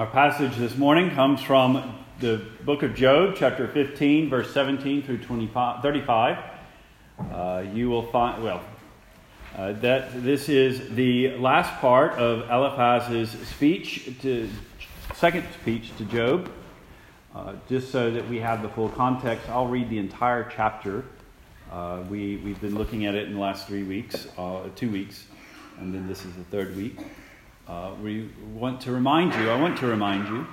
Our passage this morning comes from the book of Job, chapter 15, verse 17 through 25, 35. Uh, you will find, well, uh, that this is the last part of Eliphaz's speech, to, second speech to Job. Uh, just so that we have the full context, I'll read the entire chapter. Uh, we, we've been looking at it in the last three weeks, uh, two weeks, and then this is the third week. Uh, we want to remind you, I want to remind you,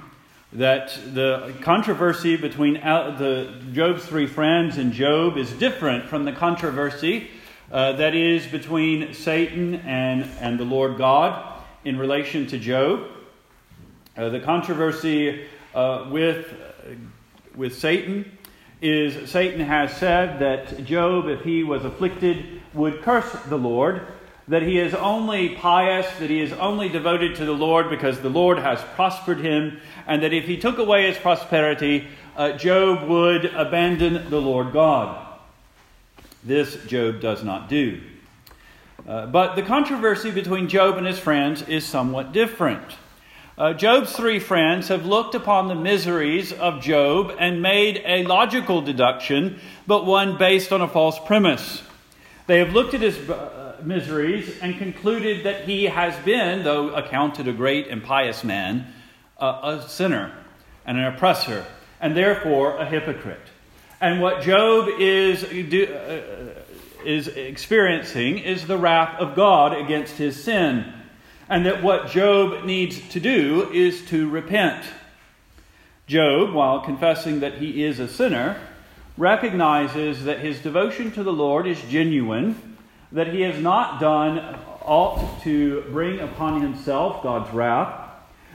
that the controversy between the Job's three friends and Job is different from the controversy uh, that is between Satan and, and the Lord God in relation to Job. Uh, the controversy uh, with, with Satan is Satan has said that Job, if he was afflicted, would curse the Lord that he is only pious, that he is only devoted to the Lord because the Lord has prospered him, and that if he took away his prosperity, uh, Job would abandon the Lord God. This Job does not do. Uh, but the controversy between Job and his friends is somewhat different. Uh, Job's three friends have looked upon the miseries of Job and made a logical deduction, but one based on a false premise. They have looked at his uh, miseries and concluded that he has been, though accounted a great and pious man, a sinner and an oppressor, and therefore a hypocrite. And what Job is, uh, is experiencing is the wrath of God against his sin. And that what Job needs to do is to repent. Job, while confessing that he is a sinner, recognizes that his devotion to the Lord is genuine that he has not done aught to bring upon himself God's wrath,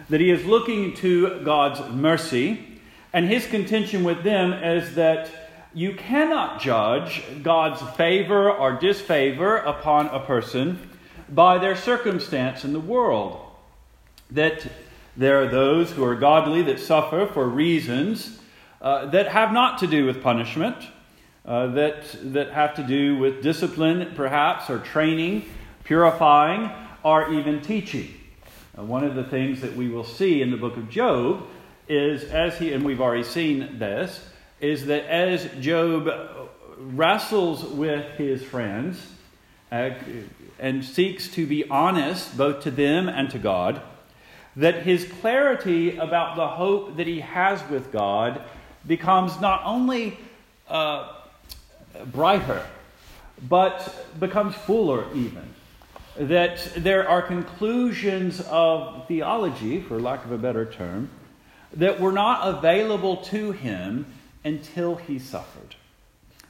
that he is looking to God's mercy, and his contention with them is that you cannot judge God's favor or disfavor upon a person by their circumstance in the world. That there are those who are godly that suffer for reasons uh, that have not to do with punishment uh, that, that have to do with discipline, perhaps, or training, purifying, or even teaching. Uh, one of the things that we will see in the book of Job is, as he, and we've already seen this, is that as Job wrestles with his friends uh, and seeks to be honest both to them and to God, that his clarity about the hope that he has with God becomes not only uh, brighter, but becomes fuller even. That there are conclusions of theology, for lack of a better term, that were not available to him until he suffered.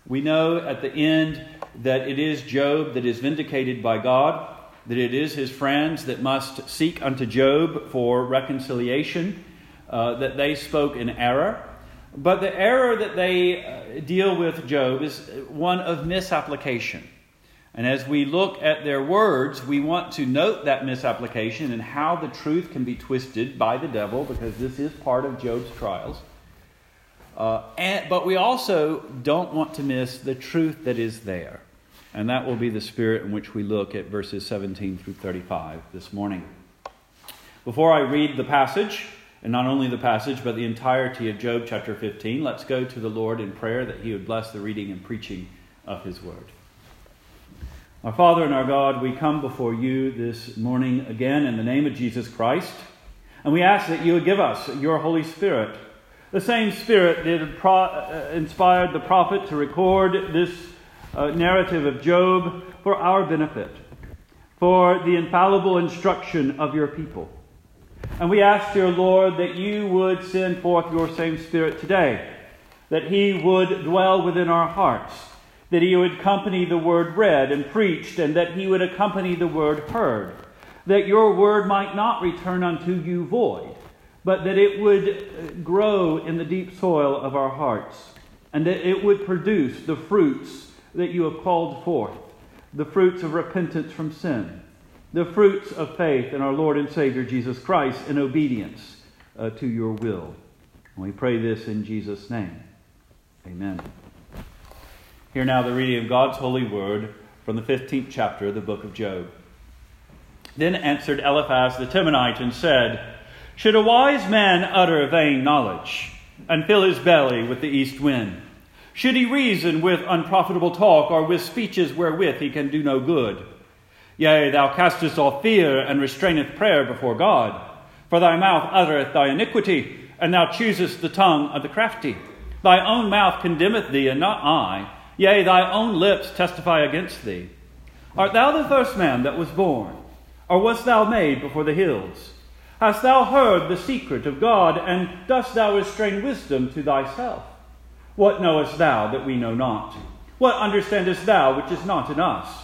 We know at the end that it is Job that is vindicated by God, that it is his friends that must seek unto Job for reconciliation, uh, that they spoke in error, but the error that they uh, deal with Job is one of misapplication. And as we look at their words, we want to note that misapplication and how the truth can be twisted by the devil, because this is part of Job's trials. Uh, and, but we also don't want to miss the truth that is there. And that will be the spirit in which we look at verses 17 through 35 this morning. Before I read the passage, and not only the passage, but the entirety of Job chapter 15. Let's go to the Lord in prayer that He would bless the reading and preaching of His word. Our Father and our God, we come before you this morning again in the name of Jesus Christ, and we ask that you would give us your Holy Spirit, the same Spirit that uh, inspired the prophet to record this uh, narrative of Job for our benefit, for the infallible instruction of your people. And we ask, dear Lord, that you would send forth your same Spirit today, that he would dwell within our hearts, that he would accompany the word read and preached, and that he would accompany the word heard, that your word might not return unto you void, but that it would uh, grow in the deep soil of our hearts, and that it would produce the fruits that you have called forth, the fruits of repentance from sin the fruits of faith in our Lord and Savior Jesus Christ in obedience uh, to your will. And we pray this in Jesus' name. Amen. Hear now the reading of God's holy word from the 15th chapter of the book of Job. Then answered Eliphaz the Temanite and said, Should a wise man utter vain knowledge, and fill his belly with the east wind? Should he reason with unprofitable talk, or with speeches wherewith he can do no good? Yea, thou castest off fear, and restraineth prayer before God. For thy mouth uttereth thy iniquity, and thou choosest the tongue of the crafty. Thy own mouth condemneth thee, and not I. Yea, thy own lips testify against thee. Art thou the first man that was born? Or wast thou made before the hills? Hast thou heard the secret of God, and dost thou restrain wisdom to thyself? What knowest thou that we know not? What understandest thou which is not in us?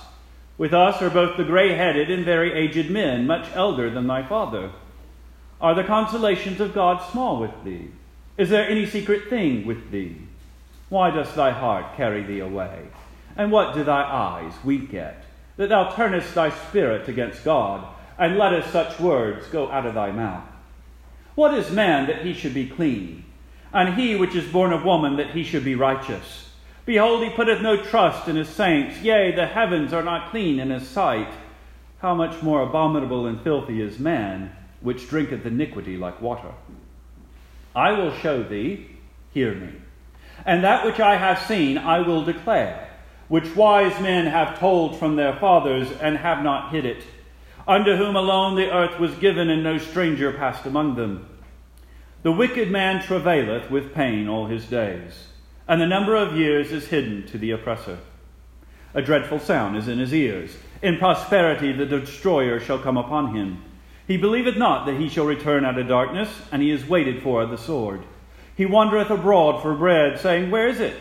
With us are both the gray headed and very aged men, much elder than thy father. Are the consolations of God small with thee? Is there any secret thing with thee? Why does thy heart carry thee away? And what do thy eyes wink at? That thou turnest thy spirit against God, and lettest such words go out of thy mouth. What is man that he should be clean? And he which is born of woman that he should be righteous? Behold, he putteth no trust in his saints. Yea, the heavens are not clean in his sight. How much more abominable and filthy is man, which drinketh iniquity like water? I will show thee, hear me. And that which I have seen I will declare, which wise men have told from their fathers, and have not hid it, unto whom alone the earth was given, and no stranger passed among them. The wicked man travaileth with pain all his days, and the number of years is hidden to the oppressor. A dreadful sound is in his ears. In prosperity the destroyer shall come upon him. He believeth not that he shall return out of darkness, and he is waited for the sword. He wandereth abroad for bread, saying, Where is it?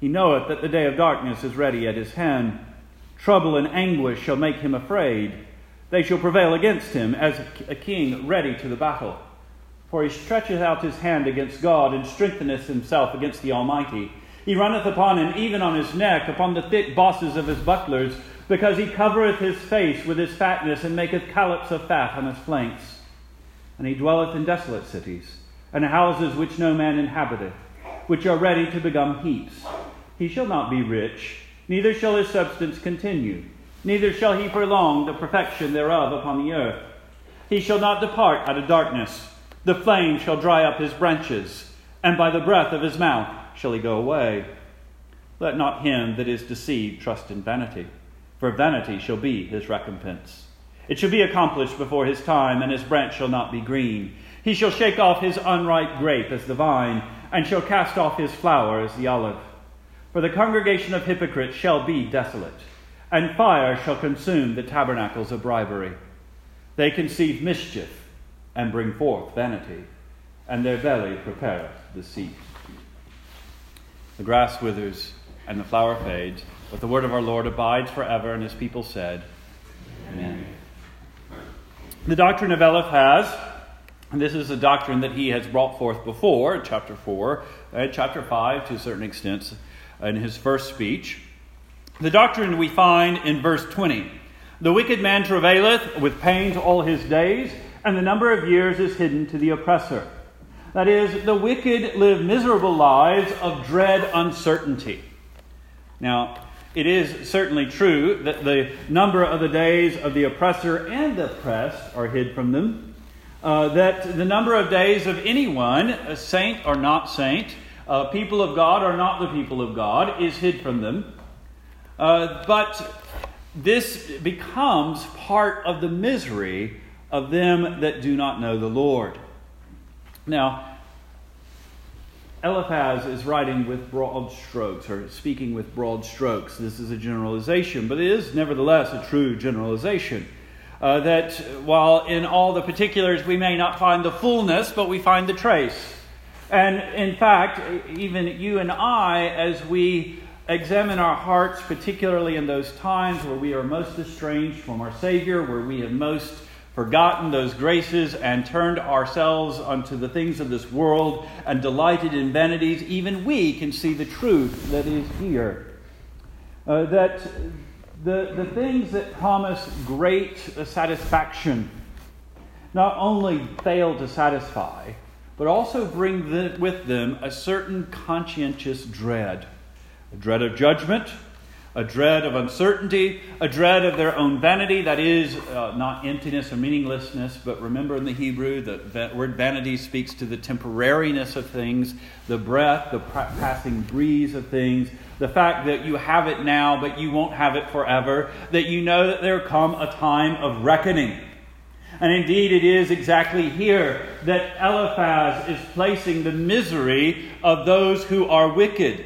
He knoweth that the day of darkness is ready at his hand. Trouble and anguish shall make him afraid. They shall prevail against him as a king ready to the battle. For he stretcheth out his hand against God, and strengtheneth himself against the Almighty. He runneth upon him, even on his neck, upon the thick bosses of his bucklers, because he covereth his face with his fatness, and maketh collops of fat on his flanks. And he dwelleth in desolate cities, and houses which no man inhabiteth, which are ready to become heaps. He shall not be rich, neither shall his substance continue, neither shall he prolong the perfection thereof upon the earth. He shall not depart out of darkness the flame shall dry up his branches, and by the breath of his mouth shall he go away. Let not him that is deceived trust in vanity, for vanity shall be his recompense. It shall be accomplished before his time, and his branch shall not be green. He shall shake off his unripe grape as the vine, and shall cast off his flower as the olive. For the congregation of hypocrites shall be desolate, and fire shall consume the tabernacles of bribery. They conceive mischief and bring forth vanity, and their belly prepareth deceit. The grass withers and the flower fades, but the word of our Lord abides forever, and his people said, Amen. The doctrine of Eliphaz, and this is a doctrine that he has brought forth before chapter 4, and chapter 5 to a certain extent in his first speech. The doctrine we find in verse 20. The wicked man travaileth with pains all his days, and the number of years is hidden to the oppressor. That is, the wicked live miserable lives of dread uncertainty. Now, it is certainly true that the number of the days of the oppressor and the oppressed are hid from them. Uh, that the number of days of anyone, a saint or not saint, uh, people of God or not the people of God, is hid from them. Uh, but this becomes part of the misery of them that do not know the Lord. Now, Eliphaz is writing with broad strokes, or speaking with broad strokes. This is a generalization, but it is nevertheless a true generalization. Uh, that while in all the particulars we may not find the fullness, but we find the trace. And in fact, even you and I, as we examine our hearts, particularly in those times where we are most estranged from our Savior, where we have most forgotten those graces and turned ourselves unto the things of this world and delighted in vanities, even we can see the truth that is here. Uh, that the, the things that promise great satisfaction not only fail to satisfy, but also bring the, with them a certain conscientious dread a dread of judgment, a dread of uncertainty, a dread of their own vanity, that is, uh, not emptiness or meaninglessness, but remember in the Hebrew, the word vanity speaks to the temporariness of things, the breath, the passing breeze of things, the fact that you have it now, but you won't have it forever, that you know that there come a time of reckoning. And indeed, it is exactly here that Eliphaz is placing the misery of those who are wicked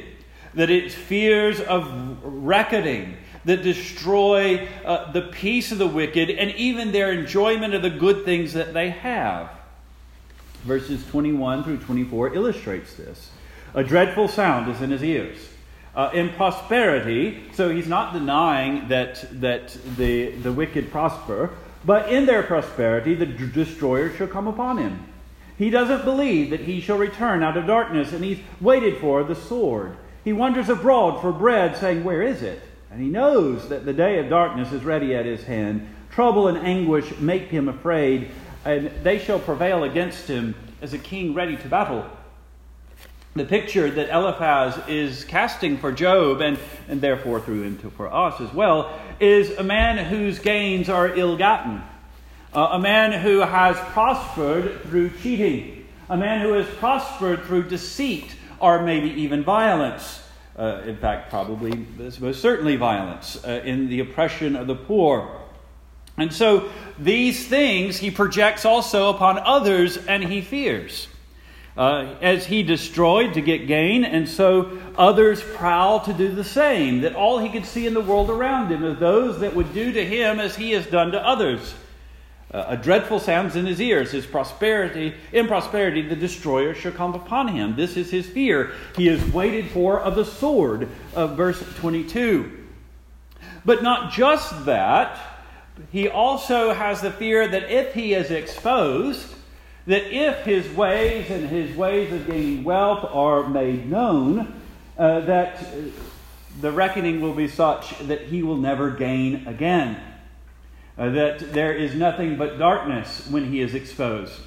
that it's fears of reckoning that destroy uh, the peace of the wicked and even their enjoyment of the good things that they have. Verses 21 through 24 illustrates this. A dreadful sound is in his ears. Uh, in prosperity, so he's not denying that, that the, the wicked prosper, but in their prosperity, the d- destroyer shall come upon him. He doesn't believe that he shall return out of darkness, and he's waited for the sword. He wanders abroad for bread, saying, Where is it? And he knows that the day of darkness is ready at his hand. Trouble and anguish make him afraid, and they shall prevail against him as a king ready to battle. The picture that Eliphaz is casting for Job, and, and therefore through him to, for us as well, is a man whose gains are ill gotten, uh, a man who has prospered through cheating, a man who has prospered through deceit or maybe even violence. Uh, in fact, probably most certainly violence uh, in the oppression of the poor. And so these things he projects also upon others and he fears. Uh, as he destroyed to get gain, and so others prowl to do the same. That all he could see in the world around him is those that would do to him as he has done to others. Uh, a dreadful sounds in his ears. His prosperity, in prosperity, the destroyer shall come upon him. This is his fear. He is waited for of the sword, of verse 22. But not just that, he also has the fear that if he is exposed, that if his ways and his ways of gaining wealth are made known, uh, that the reckoning will be such that he will never gain again uh, that there is nothing but darkness when he is exposed.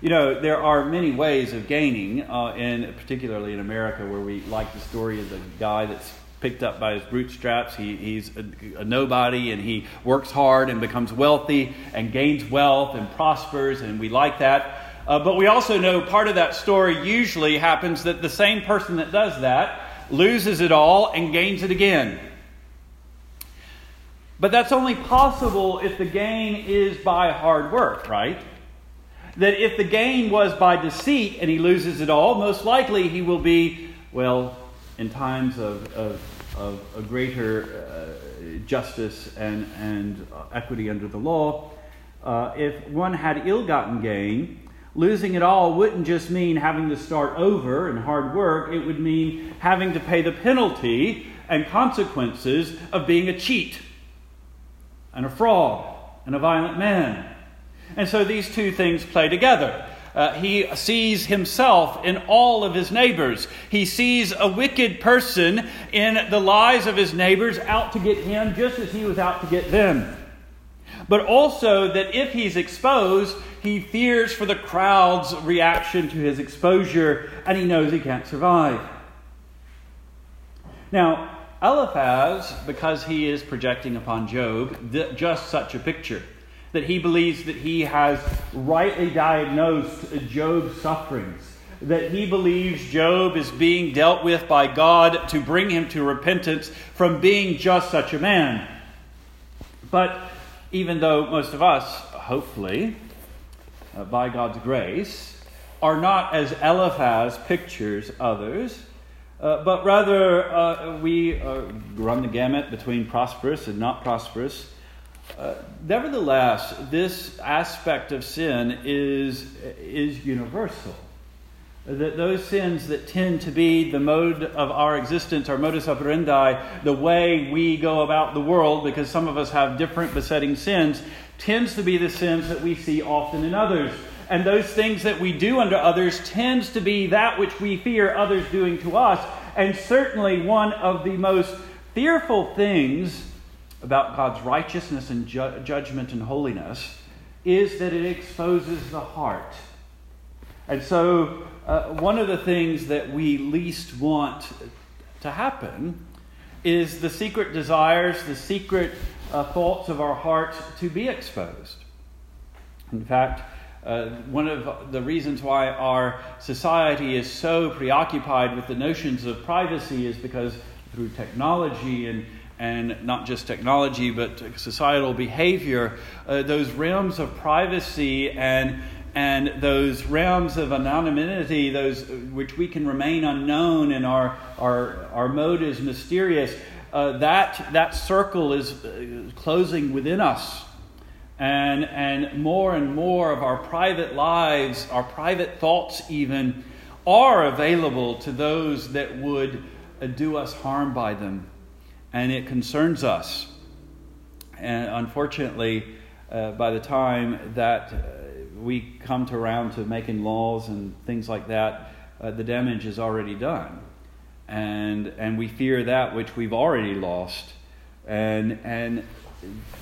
You know, there are many ways of gaining, uh, and particularly in America, where we like the story of the guy that's picked up by his bootstraps. He, he's a, a, nobody and he works hard and becomes wealthy and gains wealth and prospers, and we like that. Uh, but we also know part of that story usually happens that the same person that does that loses it all and gains it again. But that's only possible if the gain is by hard work, right? That if the gain was by deceit and he loses it all, most likely he will be, well, in times of, of, of a greater uh, justice and, and equity under the law, uh, if one had ill gotten gain, losing it all wouldn't just mean having to start over and hard work, it would mean having to pay the penalty and consequences of being a cheat and a fraud and a violent man. And so these two things play together. Uh, he sees himself in all of his neighbors. He sees a wicked person in the lies of his neighbors out to get him just as he was out to get them. But also that if he's exposed, he fears for the crowd's reaction to his exposure and he knows he can't survive. Now, Eliphaz, because he is projecting upon Job just such a picture, that he believes that he has rightly diagnosed Job's sufferings, that he believes Job is being dealt with by God to bring him to repentance from being just such a man. But even though most of us, hopefully, uh, by God's grace, are not as Eliphaz pictures others, uh, but rather uh, we uh, run the gamut between prosperous and not prosperous. Uh, nevertheless, this aspect of sin is, is universal. That those sins that tend to be the mode of our existence, our modus operandi, the way we go about the world, because some of us have different besetting sins, tends to be the sins that we see often in others and those things that we do unto others tends to be that which we fear others doing to us. And certainly one of the most fearful things about God's righteousness and ju- judgment and holiness is that it exposes the heart. And so, uh, one of the things that we least want to happen is the secret desires, the secret uh, thoughts of our hearts to be exposed. In fact, uh, one of the reasons why our society is so preoccupied with the notions of privacy is because through technology and and not just technology, but societal behavior, uh, those realms of privacy and and those realms of anonymity, those which we can remain unknown and our our our mode is mysterious, uh, that that circle is uh, closing within us and, and more and more of our private lives, our private thoughts, even, are available to those that would uh, do us harm by them. And it concerns us. And unfortunately, uh, by the time that uh, we come to around to making laws and things like that, uh, the damage is already done. And, and we fear that which we've already lost. And, and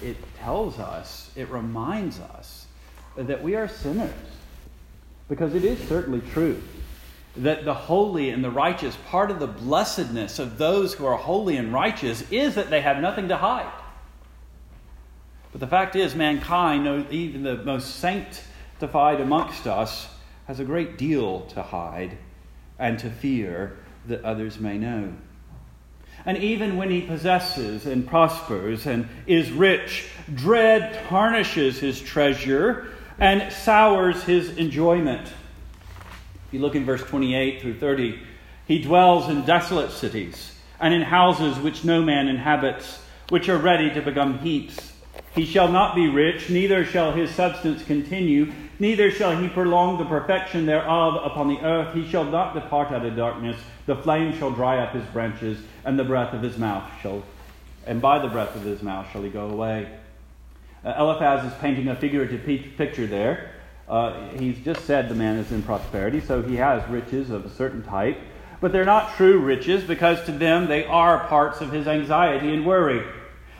it tells us, it reminds us that we are sinners. Because it is certainly true that the holy and the righteous, part of the blessedness of those who are holy and righteous, is that they have nothing to hide. But the fact is, mankind, even the most sanctified amongst us, has a great deal to hide and to fear that others may know. And even when he possesses and prospers and is rich, dread tarnishes his treasure and sours his enjoyment. If you look in verse 28 through 30, he dwells in desolate cities and in houses which no man inhabits, which are ready to become heaps. He shall not be rich, neither shall his substance continue, neither shall he prolong the perfection thereof upon the earth. He shall not depart out of darkness, the flame shall dry up his branches, and the breath of his mouth shall, and by the breath of his mouth shall he go away. Uh, Eliphaz is painting a figurative picture there. Uh, he's just said the man is in prosperity, so he has riches of a certain type. But they're not true riches because to them they are parts of his anxiety and worry.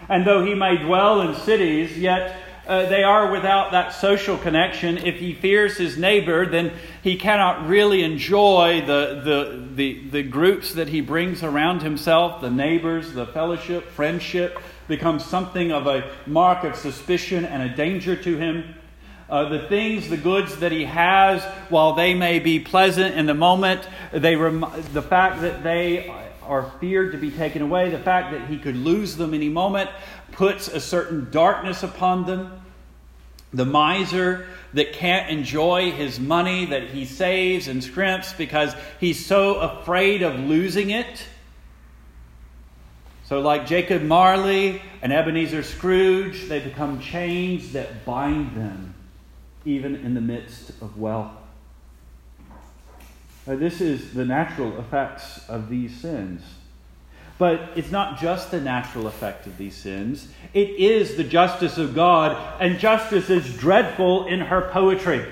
And though he may dwell in cities, yet uh, they are without that social connection. If he fears his neighbor, then he cannot really enjoy the, the, the, the groups that he brings around himself, the neighbors, the fellowship, friendship, becomes something of a mark of suspicion and a danger to him. Uh, the things, the goods that he has, while they may be pleasant in the moment, they rem- the fact that they are feared to be taken away, the fact that he could lose them any moment, puts a certain darkness upon them. The miser that can't enjoy his money that he saves and scrimps because he's so afraid of losing it. So, like Jacob Marley and Ebenezer Scrooge, they become chains that bind them, even in the midst of wealth. Now, this is the natural effects of these sins. But it's not just the natural effect of these sins, it is the justice of God, and justice is dreadful in her poetry.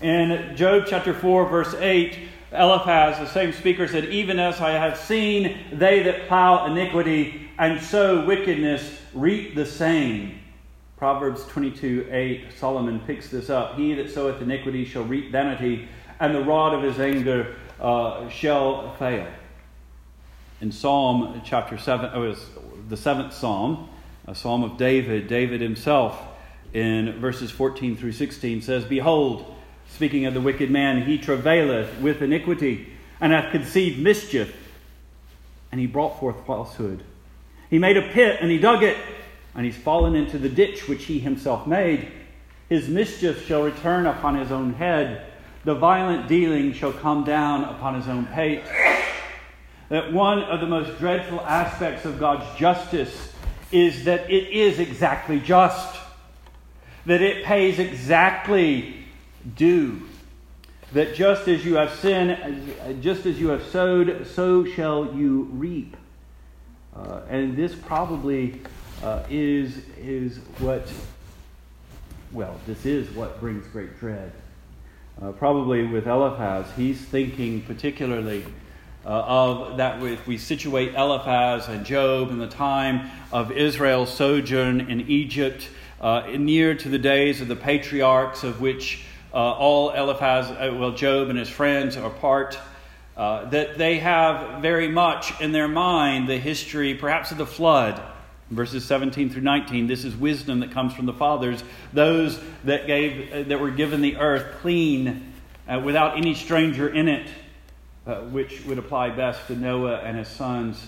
In Job chapter 4, verse 8, Eliphaz, the same speaker, said, Even as I have seen they that plow iniquity and sow wickedness reap the same. Proverbs 22, 8, Solomon picks this up. He that soweth iniquity shall reap vanity, and the rod of his anger uh, shall fail in Psalm chapter 7, oh, it was the seventh Psalm, a Psalm of David, David himself in verses 14 through 16 says, Behold, speaking of the wicked man, he travaileth with iniquity, and hath conceived mischief, and he brought forth falsehood. He made a pit, and he dug it, and he's fallen into the ditch which he himself made. His mischief shall return upon his own head, the violent dealing shall come down upon his own pate that one of the most dreadful aspects of God's justice is that it is exactly just, that it pays exactly due. That just as you have sinned, just as you have sowed, so shall you reap. Uh, and this probably uh, is, is what, well, this is what brings great dread. Uh, probably with Eliphaz, he's thinking particularly uh, of that if we situate Eliphaz and Job in the time of Israel's sojourn in Egypt, uh, near to the days of the patriarchs, of which uh, all Eliphaz, uh, well, Job and his friends are part. Uh, that they have very much in their mind the history, perhaps of the flood. Verses 17 through 19, this is wisdom that comes from the fathers, those that, gave, uh, that were given the earth clean, without any stranger in it, uh, which would apply best to Noah and his sons,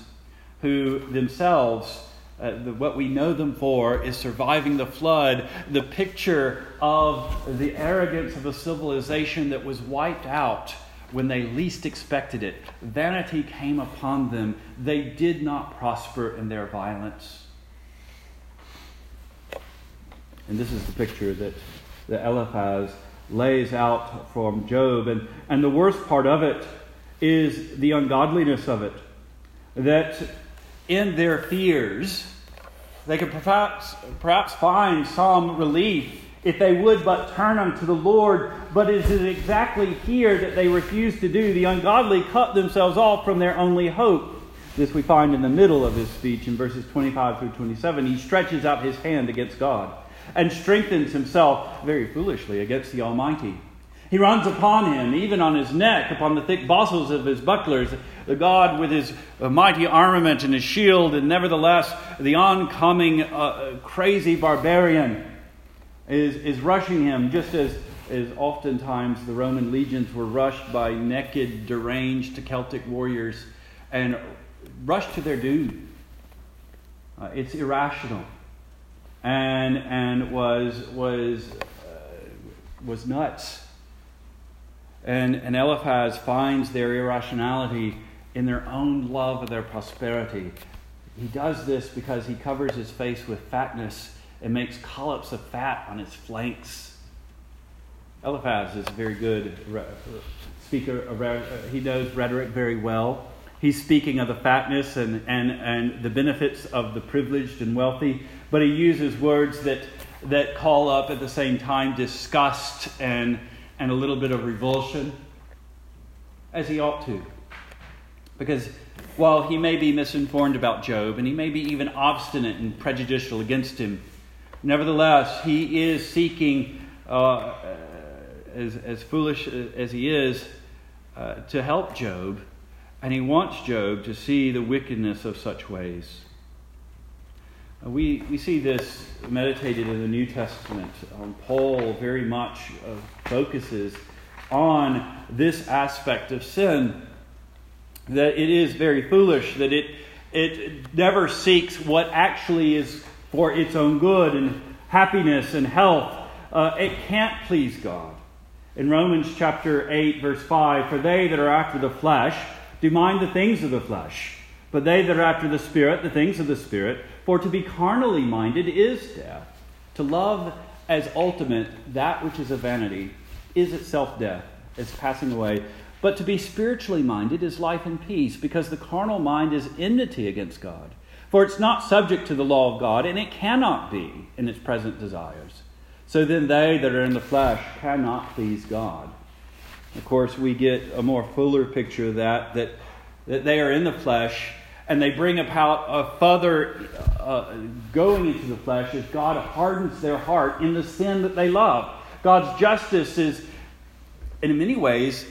who themselves uh, the, what we know them for is surviving the flood, the picture of the arrogance of a civilization that was wiped out when they least expected it. Vanity came upon them. They did not prosper in their violence. And this is the picture that, that Eliphaz lays out from Job. And, and the worst part of it is the ungodliness of it. That in their fears, they could perhaps, perhaps find some relief if they would but turn unto the Lord. But it is exactly here that they refuse to do. The ungodly cut themselves off from their only hope. This we find in the middle of his speech in verses 25 through 27. He stretches out his hand against God and strengthens himself very foolishly against the Almighty. He runs upon him, even on his neck, upon the thick bosses of his bucklers, the God with his mighty armament and his shield, and nevertheless the oncoming uh, crazy barbarian is, is rushing him, just as, as oftentimes the Roman legions were rushed by naked, deranged Celtic warriors and rushed to their doom. Uh, it's irrational and, and was, was, uh, was nuts. And, and Eliphaz finds their irrationality in their own love of their prosperity. He does this because he covers his face with fatness and makes collops of fat on his flanks. Eliphaz is a very good speaker. He knows rhetoric very well. He's speaking of the fatness and, and, and the benefits of the privileged and wealthy, but he uses words that, that call up at the same time disgust and, and a little bit of revulsion, as he ought to. Because while he may be misinformed about Job and he may be even obstinate and prejudicial against him, nevertheless, he is seeking, uh, as, as foolish as he is, uh, to help Job, and he wants Job to see the wickedness of such ways. We, we see this meditated in the New Testament. Um, Paul very much uh, focuses on this aspect of sin that it is very foolish, that it, it never seeks what actually is for its own good and happiness and health. Uh, it can't please God. In Romans chapter 8, verse 5, for they that are after the flesh do mind the things of the flesh, but they that are after the Spirit, the things of the Spirit. For to be carnally minded is death. To love as ultimate that which is a vanity is itself death, is passing away. But to be spiritually minded is life and peace, because the carnal mind is enmity against God. For it's not subject to the law of God, and it cannot be in its present desires. So then they that are in the flesh cannot please God. Of course, we get a more fuller picture of that, that, that they are in the flesh, and they bring about a further uh, going into the flesh as God hardens their heart in the sin that they love. God's justice is, in many ways,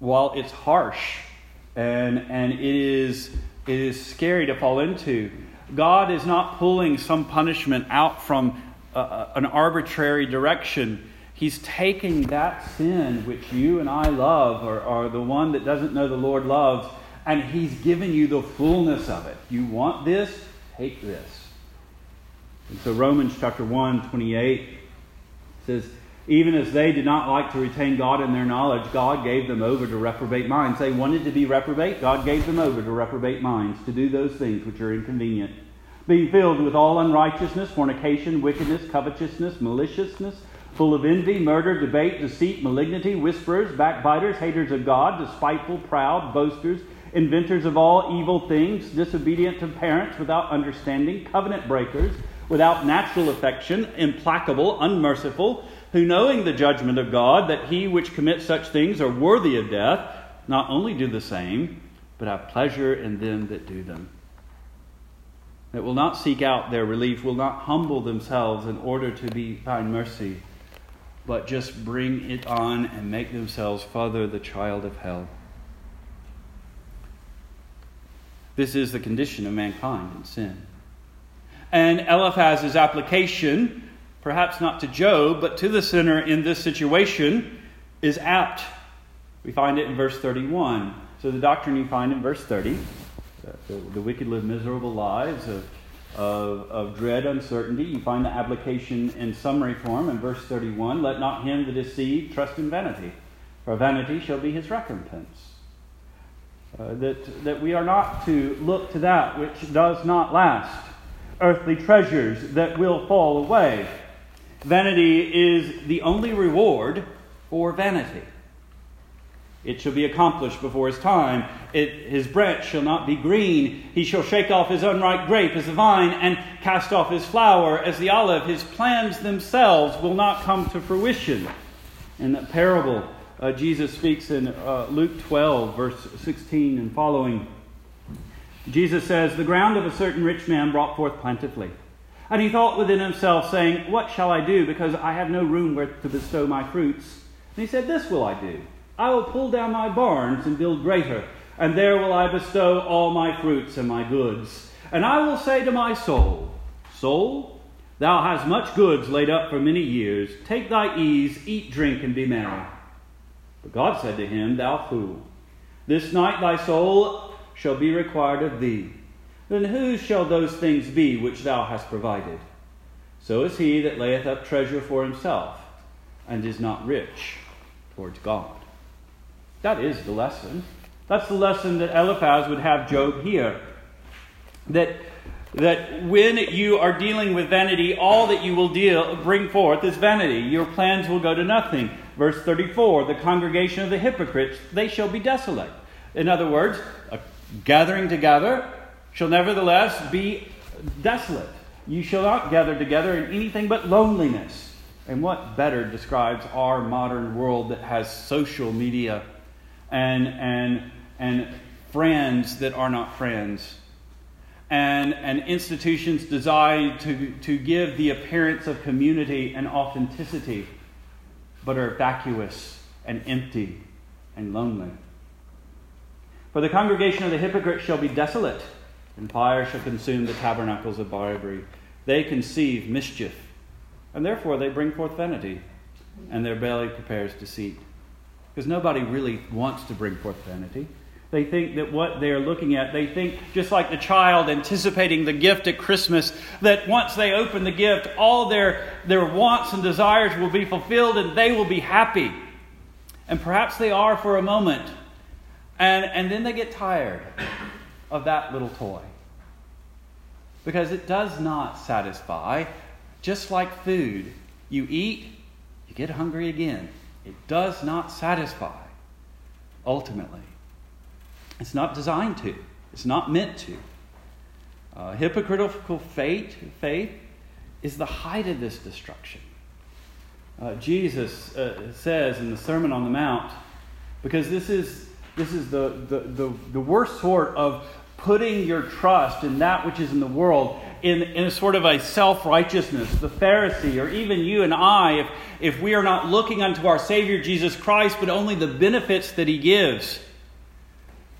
while it's harsh and, and it, is, it is scary to fall into, God is not pulling some punishment out from uh, uh, an arbitrary direction. He's taking that sin which you and I love, or, or the one that doesn't know the Lord loves, and He's given you the fullness of it. You want this? Take this. And so Romans chapter 1, 28 says, even as they did not like to retain God in their knowledge, God gave them over to reprobate minds. They wanted to be reprobate, God gave them over to reprobate minds, to do those things which are inconvenient. Being filled with all unrighteousness, fornication, wickedness, covetousness, maliciousness, full of envy, murder, debate, deceit, malignity, whisperers, backbiters, haters of God, despiteful, proud, boasters, inventors of all evil things, disobedient to parents, without understanding, covenant breakers, without natural affection, implacable, unmerciful who knowing the judgment of God, that he which commits such things are worthy of death, not only do the same, but have pleasure in them that do them. That will not seek out their relief, will not humble themselves in order to be find mercy, but just bring it on and make themselves further the child of hell. This is the condition of mankind in sin. And Eliphaz's application, perhaps not to Job, but to the sinner in this situation, is apt. We find it in verse 31. So the doctrine you find in verse 30 the, the wicked live miserable lives of, of, of dread uncertainty. You find the application in summary form in verse 31 Let not him that is deceived trust in vanity, for vanity shall be his recompense. Uh, that, that we are not to look to that which does not last, earthly treasures that will fall away. Vanity is the only reward for vanity. It shall be accomplished before his time. It, his branch shall not be green. He shall shake off his unripe grape as the vine, and cast off his flower as the olive. His plans themselves will not come to fruition. In that parable, uh, Jesus speaks in uh, Luke 12, verse 16 and following. Jesus says, The ground of a certain rich man brought forth plentifully. And he thought within himself, saying, What shall I do, because I have no room where to bestow my fruits? And he said, This will I do. I will pull down my barns and build greater, and there will I bestow all my fruits and my goods. And I will say to my soul, Soul, thou hast much goods laid up for many years. Take thy ease, eat, drink, and be merry. But God said to him, Thou fool, this night thy soul shall be required of thee. Then whose shall those things be which thou hast provided? So is he that layeth up treasure for himself, and is not rich towards God. That is the lesson. That's the lesson that Eliphaz would have Job hear. That, that when you are dealing with vanity, all that you will deal, bring forth is vanity. Your plans will go to nothing. Verse 34 The congregation of the hypocrites, they shall be desolate. In other words, a gathering together shall nevertheless be desolate. You shall not gather together in anything but loneliness. And what better describes our modern world that has social media and, and, and friends that are not friends, and, and institutions designed to, to give the appearance of community and authenticity, but are vacuous and empty and lonely. For the congregation of the hypocrites shall be desolate, and fire shall consume the tabernacles of bribery. They conceive mischief, and therefore they bring forth vanity, and their belly prepares deceit because nobody really wants to bring forth vanity. They think that what they're looking at, they think just like the child anticipating the gift at Christmas, that once they open the gift, all their, their wants and desires will be fulfilled and they will be happy. And perhaps they are for a moment. And, and then they get tired of that little toy. Because it does not satisfy, just like food. You eat, you get hungry again. It does not satisfy, ultimately. It's not designed to, it's not meant to. Uh, hypocritical faith, faith is the height of this destruction. Uh, Jesus uh, says in the Sermon on the Mount, because this is, this is the, the, the, the worst sort of putting your trust in that which is in the world in, in a sort of a self righteousness. The Pharisee, or even you and I, if, if we are not looking unto our Savior Jesus Christ, but only the benefits that He gives.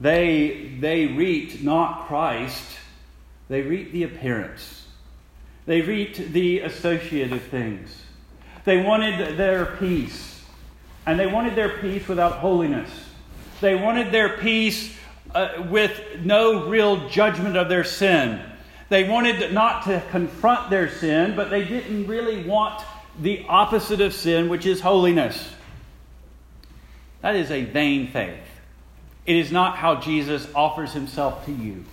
They, they reaped not Christ, they reaped the appearance. They reaped the associative things. They wanted their peace, and they wanted their peace without holiness. They wanted their peace uh, with no real judgment of their sin. They wanted not to confront their sin, but they didn't really want the opposite of sin, which is holiness. That is a vain faith. It is not how Jesus offers himself to you.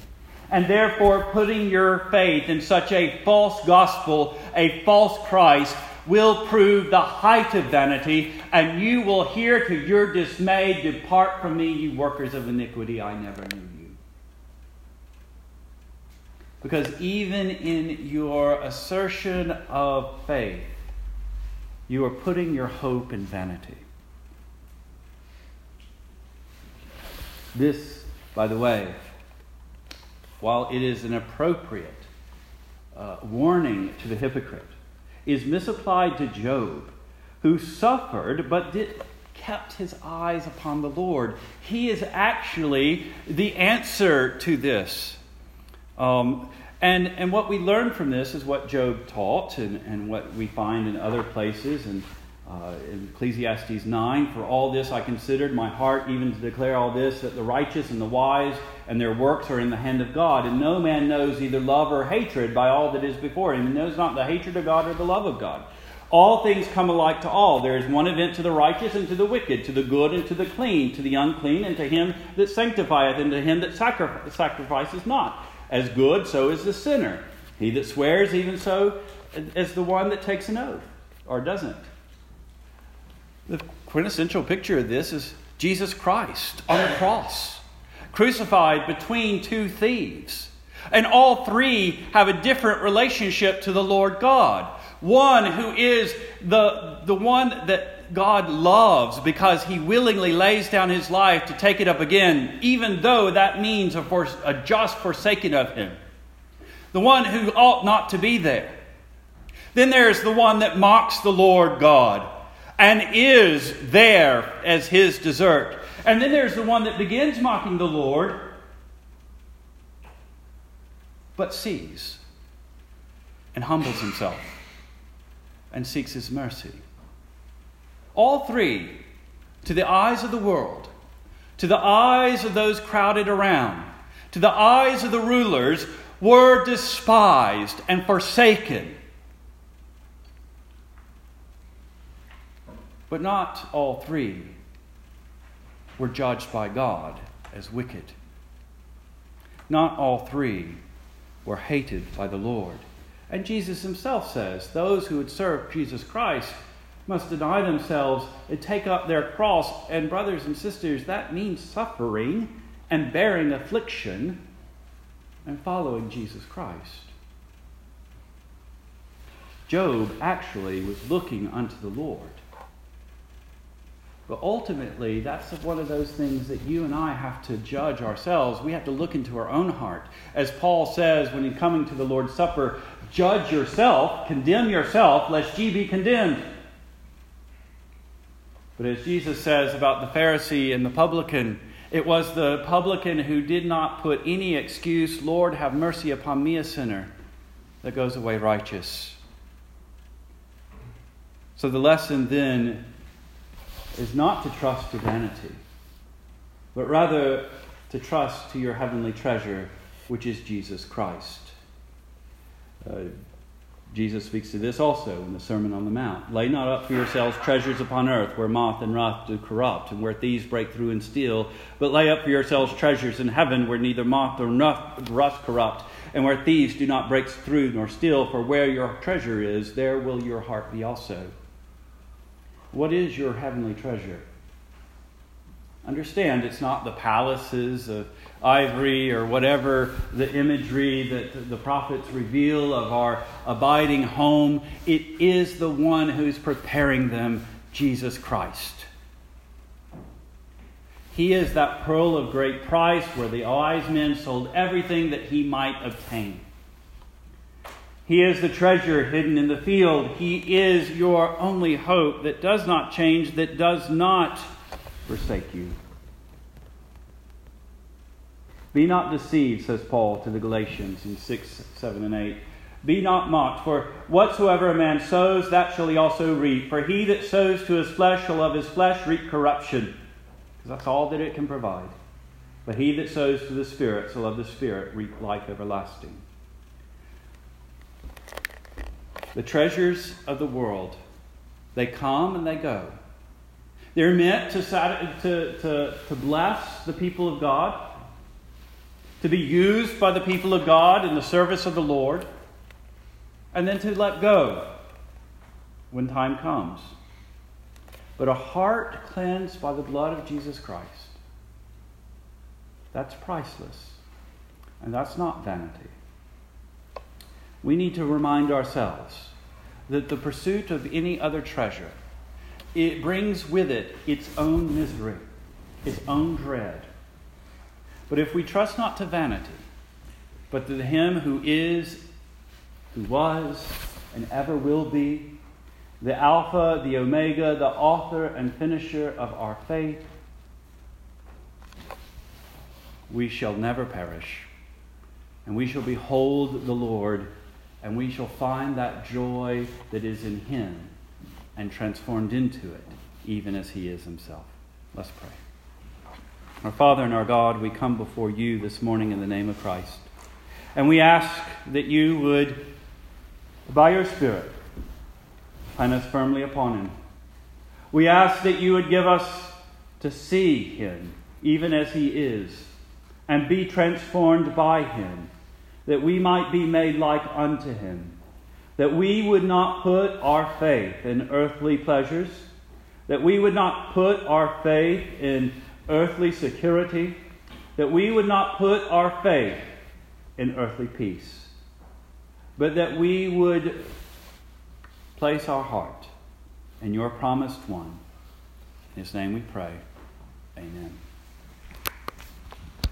And therefore, putting your faith in such a false gospel, a false Christ, will prove the height of vanity, and you will hear to your dismay, Depart from me, you workers of iniquity, I never knew you. Because even in your assertion of faith, you are putting your hope in vanity. This, by the way, while it is an appropriate uh, warning to the hypocrite, is misapplied to Job, who suffered but did, kept his eyes upon the Lord. He is actually the answer to this. Um, and, and what we learn from this is what Job taught and, and what we find in other places. And uh, in Ecclesiastes 9, for all this I considered my heart even to declare all this, that the righteous and the wise and their works are in the hand of God. And no man knows either love or hatred by all that is before him. He knows not the hatred of God or the love of God. All things come alike to all. There is one event to the righteous and to the wicked, to the good and to the clean, to the unclean and to him that sanctifieth, and to him that sacrifices not. As good, so is the sinner. He that swears, even so, as the one that takes an oath, or doesn't. The quintessential picture of this is Jesus Christ on the cross, crucified between two thieves. And all three have a different relationship to the Lord God. One who is the, the one that God loves because he willingly lays down his life to take it up again, even though that means a, for, a just forsaking of him. The one who ought not to be there. Then there's the one that mocks the Lord God and is there as his desert. And then there's the one that begins mocking the Lord, but sees and humbles himself and seeks his mercy. All three, to the eyes of the world, to the eyes of those crowded around, to the eyes of the rulers, were despised and forsaken But not all three were judged by God as wicked. Not all three were hated by the Lord. And Jesus himself says those who would serve Jesus Christ must deny themselves and take up their cross. And, brothers and sisters, that means suffering and bearing affliction and following Jesus Christ. Job actually was looking unto the Lord. But ultimately, that's one of those things that you and I have to judge ourselves. We have to look into our own heart. As Paul says when he's coming to the Lord's Supper, judge yourself, condemn yourself, lest ye be condemned. But as Jesus says about the Pharisee and the publican, it was the publican who did not put any excuse, Lord, have mercy upon me, a sinner, that goes away righteous. So the lesson then is not to trust to vanity, but rather to trust to your heavenly treasure, which is Jesus Christ. Uh, Jesus speaks to this also in the Sermon on the Mount. Lay not up for yourselves treasures upon earth, where moth and rust do corrupt, and where thieves break through and steal, but lay up for yourselves treasures in heaven, where neither moth nor rust corrupt, and where thieves do not break through nor steal. For where your treasure is, there will your heart be also. What is your heavenly treasure? Understand, it's not the palaces of ivory or whatever the imagery that the prophets reveal of our abiding home. It is the one who's preparing them, Jesus Christ. He is that pearl of great price where the wise men sold everything that he might obtain. He is the treasure hidden in the field. He is your only hope that does not change, that does not forsake you. Be not deceived, says Paul to the Galatians in 6, 7, and 8. Be not mocked, for whatsoever a man sows, that shall he also reap. For he that sows to his flesh shall of his flesh reap corruption, because that's all that it can provide. But he that sows to the Spirit shall of the Spirit reap life everlasting. The treasures of the world, they come and they go. They're meant to, to, to, to bless the people of God, to be used by the people of God in the service of the Lord, and then to let go when time comes. But a heart cleansed by the blood of Jesus Christ, that's priceless. And that's not vanity. we need to remind ourselves that the pursuit of any other treasure it brings with it its own misery, its own dread. But if we trust not to vanity, but to him who is, who was, and ever will be, the Alpha, the Omega, the author and finisher of our faith, we shall never perish, and we shall behold the Lord, and we shall find that joy that is in him and transformed into it, even as he is himself. Let's pray. Our Father and our God, we come before you this morning in the name of Christ. And we ask that you would, by your Spirit, plant us firmly upon him. We ask that you would give us to see him even as he is and be transformed by him, that we might be made like unto him that we would not put our faith in earthly pleasures, that we would not put our faith in earthly security, that we would not put our faith in earthly peace, but that we would place our heart in your promised one. In his name we pray. Amen.